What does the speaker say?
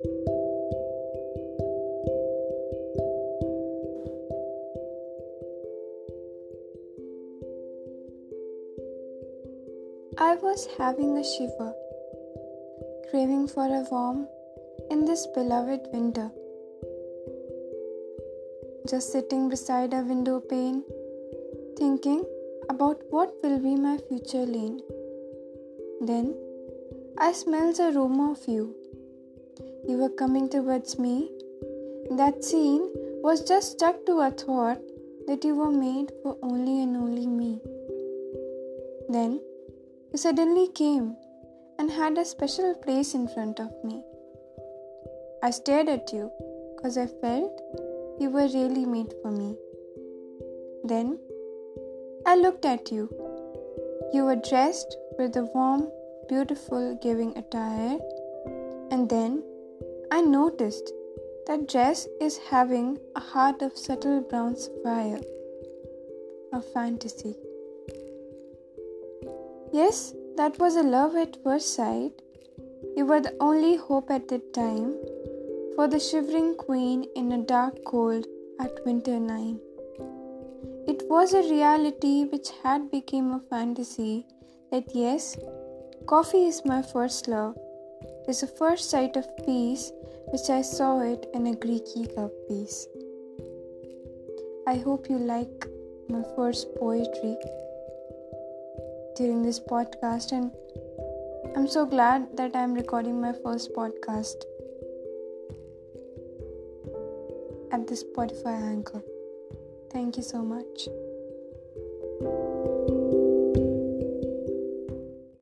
I was having a shiver, craving for a warm in this beloved winter. Just sitting beside a window pane, thinking about what will be my future lane. Then I smelled the aroma of you. You were coming towards me. That scene was just stuck to a thought that you were made for only and only me. Then you suddenly came and had a special place in front of me. I stared at you because I felt you were really made for me. Then I looked at you. You were dressed with a warm, beautiful, giving attire, and then I noticed that Jess is having a heart of subtle brown sapphire, a fantasy. Yes, that was a love at first sight. You were the only hope at that time for the shivering queen in a dark cold at winter night. It was a reality which had become a fantasy that yes, coffee is my first love. Is the first sight of peace which I saw it in a Greeky cup piece. I hope you like my first poetry during this podcast, and I'm so glad that I'm recording my first podcast at the Spotify Anchor. Thank you so much.